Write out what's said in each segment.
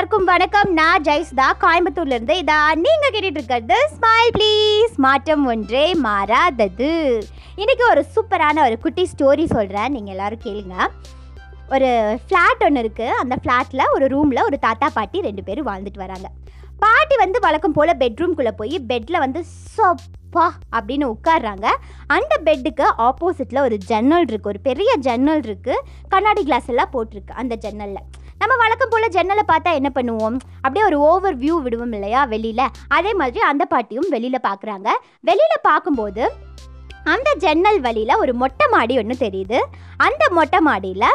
எல்லாருக்கும் வணக்கம். நான் ஜெய்ஸ்தா. கோயம்புத்தூர்ல இருந்து இதா நீங்க கேட்டுட்டு இருக்கிறது ஸ்மைல் ப்ளீஸ் மாற்றம் ஒன்றே மாறாதது. இன்னைக்கு ஒரு சூப்பரான ஒரு குட்டி ஸ்டோரி சொல்றேன். நீங்க எல்லாரும் கேளுங்க. ஒரு ஃப்ளாட் ஒன்று இருக்குது அந்த ஃப்ளாட்டில் ஒரு ரூமில் ஒரு தாத்தா பாட்டி ரெண்டு பேரும் வாழ்ந்துட்டு வராங்க. பாட்டி வந்து வழக்கம் போல் பெட்ரூம்குள்ளே போய் பெட்டில் வந்து சொப்பா அப்படின்னு உட்காடுறாங்க அந்த பெட்டுக்கு ஆப்போசிட்டில் ஒரு ஜன்னல் இருக்குது ஒரு பெரிய ஜன்னல் இருக்குது கண்ணாடி கிளாஸ் எல்லாம் போட்டிருக்கு அந்த ஜன்னலில் நம்ம வழக்கம் போல் ஜன்னலை பார்த்தா என்ன பண்ணுவோம்? அப்படியே ஒரு ஓவர் வியூ விடுவோம் இல்லையா வெளியில்? அதே மாதிரி அந்த பாட்டியும் வெளியில் பார்க்குறாங்க. வெளியில் பார்க்கும்போது அந்த ஜன்னல் வழியில் ஒரு மொட்டை மாடி ஒன்று தெரியுது. அந்த மொட்டை மாடியில்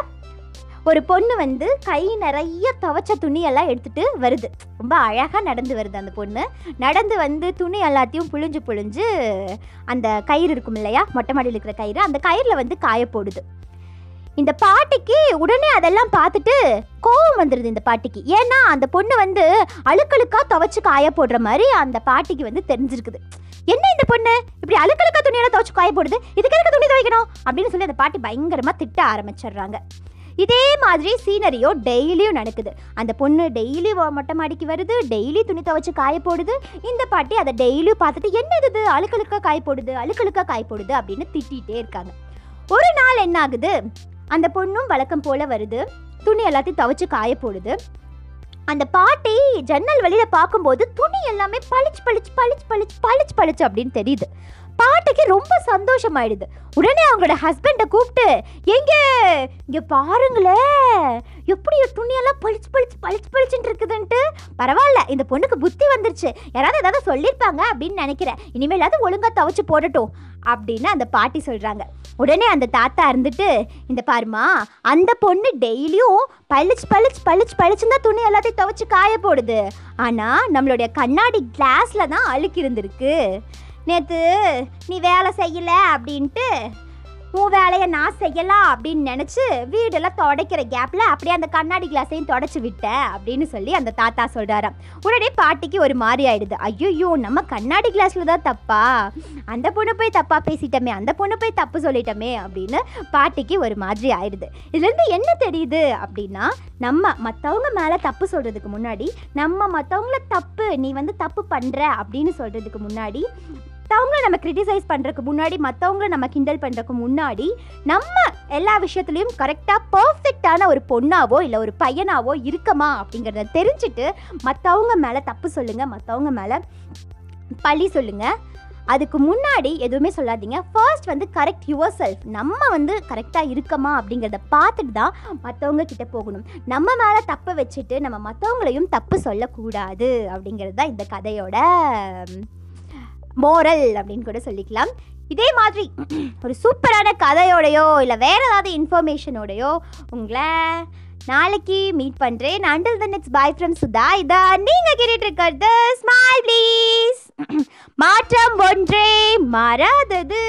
ஒரு பொண்ணு வந்து கை நிறைய துவைச்ச துணியெல்லாம் எடுத்துகிட்டு வருது. ரொம்ப அழகாக நடந்து வருது அந்த பொண்ணு. நடந்து வந்து துணி எல்லாத்தையும் புழிஞ்சு புழிஞ்சு அந்த கயிறு இருக்கும் இல்லையா? மொட்டை மாடியில் இருக்கிற கயிறு அந்த கயிறில் வந்து காய போடுது இந்த பாட்டிக்கு உடனே அதெல்லாம் பார்த்துட்டு கோவம் வந்துடுது இந்த பாட்டிக்கு. ஏன்னா அந்த பொண்ணு வந்து அழுக்கழுக்கா துவைச்சு காய போடுற மாதிரி அந்த பாட்டிக்கு வந்து தெரிஞ்சிருக்குது. என்ன இந்த பொண்ணு? இப்படி அழுக்கழுக்கா துணியெல்லாம் துவைச்சு காய போடுது? இதுக்கு எதுக்கு துணி துவைக்கணும்? அப்படின்னு சொல்லி அந்த பாட்டி பயங்கரமா திட்ட ஆரம்பிச்சிடுறாங்க. இதே மாதிரி சீனரியோ டெய்லியும் நடக்குது. அந்த பொண்ணு டெய்லி மொட்டை மாடிக்கு வருது டெய்லி துணி துவைச்சு காய போடுது. இந்த பாட்டி அதை டெய்லியும் பார்த்துட்டு என்ன இது? அழுக்கழுக்கா காய போடுது அழுக்கழுக்கா காய போடுது அப்படின்னு திட்டிகிட்டே இருக்காங்க. ஒரு நாள் என்ன ஆகுது? அந்த பொண்ணும் வழக்கம் போல வருது. துணி எல்லாத்தையும் துவைச்சு காய போடுது. அந்த பாட்டி ஜன்னல் வெளியில பார்க்கும்போது துணி எல்லாமே பளிச்சு பளிச்சு பளிச்சு பளிச்சு பளிச்சு பளிச்சு அப்படின்னு தெரியுது. பாட்டிக்கு ரொம்ப சந்தோஷமாயிடுது. உடனே அவங்களோட ஹஸ்பண்டை கூப்பிட்டு எங்க? இங்க பாருங்களேன். எப்படி துணியெல்லாம் பளிச்சு பளிச்சு பளிச்சு பளிச்சுட்டு இருக்குதுன்ட்டு? பரவாயில்ல இந்த பொண்ணுக்கு புத்தி வந்துருச்சு. யாராவது ஏதாவது சொல்லியிருப்பாங்க அப்படின்னு நினைக்கிறேன். இனிமேலாவது ஒழுங்காக துவைச்சு போடட்டும் அப்படின்னு அந்த பாட்டி சொல்கிறாங்க உடனே அந்த தாத்தா இருந்துட்டு இந்த பாருமா அந்த பொண்ணு டெய்லியும் பளிச்சு பளிச்சு பளிச்சு பளிச்சுன்னு தான் துணி எல்லாத்தையும் துவைச்சு காய போடுது. ஆனால் நம்மளுடைய கண்ணாடி கிளாஸில் தான் அழுக்கி இருந்திருக்கு. நேற்று நீ வேலை செய்யல அப்படின்ட்டு உன் வேலையை நான் செய்யலாம் அப்படின்னு நினச்சி வீடெல்லாம் துடைக்கிற கேப்பில் அப்படியே அந்த கண்ணாடி கிளாஸையும் தொடச்சி விட்டேன் அப்படின்னு சொல்லி அந்த தாத்தா சொல்கிறாராம் உடனே பாட்டிக்கு ஒரு மாதிரி ஆயிடுது. ஐயோ நம்ம கண்ணாடி கிளாஸில் தான் தப்பா? அந்த பொண்ணு போய் தப்பாக பேசிட்டோமே அந்த பொண்ணு போய் தப்பு சொல்லிட்டோமே அப்படின்னு பாட்டிக்கு ஒரு மாதிரி ஆயிடுது. இதுலேருந்து என்ன தெரியுது அப்படின்னா நம்ம மற்றவங்க மேலே தப்பு சொல்கிறதுக்கு முன்னாடி நம்ம மற்றவங்கள தப்பு நீ வந்து தப்பு பண்ணுற அப்படின்னு சொல்கிறதுக்கு முன்னாடி மற்றவங்கள நம்ம கிரிட்டிசைஸ் பண்ணுறதுக்கு முன்னாடி மற்றவங்கள நம்ம கிண்டல் பண்ணுறதுக்கு முன்னாடி நம்ம எல்லா விஷயத்துலையும் கரெக்டாக பர்ஃபெக்டான ஒரு பொண்ணாவோ இல்லை ஒரு பையனாவோ இருக்கமா அப்படிங்கிறத தெரிஞ்சுட்டு மற்றவங்க மேலே தப்பு சொல்லுங்கள் மற்றவங்க மேலே பழி சொல்லுங்கள் அதுக்கு முன்னாடி எதுவுமே சொல்லாதீங்க. ஃபர்ஸ்ட் வந்து கரெக்ட் யுவர் செல்ஃப் நம்ம வந்து கரெக்டாக இருக்கமா அப்படிங்கிறத பார்த்துட்டு தான் மற்றவங்க கிட்டே போகணும். நம்ம மேலே தப்பை வச்சுட்டு நம்ம மற்றவங்களையும் தப்பு சொல்லக்கூடாது அப்படிங்கிறது தான் இந்த கதையோட மோரல் அப்படின்னு கூட சொல்லிக்கலாம். இதே மாதிரி ஒரு சூப்பரான கதையோடையோ இல்லை வேற ஏதாவது இன்ஃபர்மேஷனோடையோ உங்களை நாளைக்கு மீட் பண்ணுறேன் until the next bye from Sudha இதா நீங்கள் கேட்டுட்டு இருக்கிறது ஸ்மைல் ப்ளீஸ் மாற்றம் ஒன்றே மாறாதது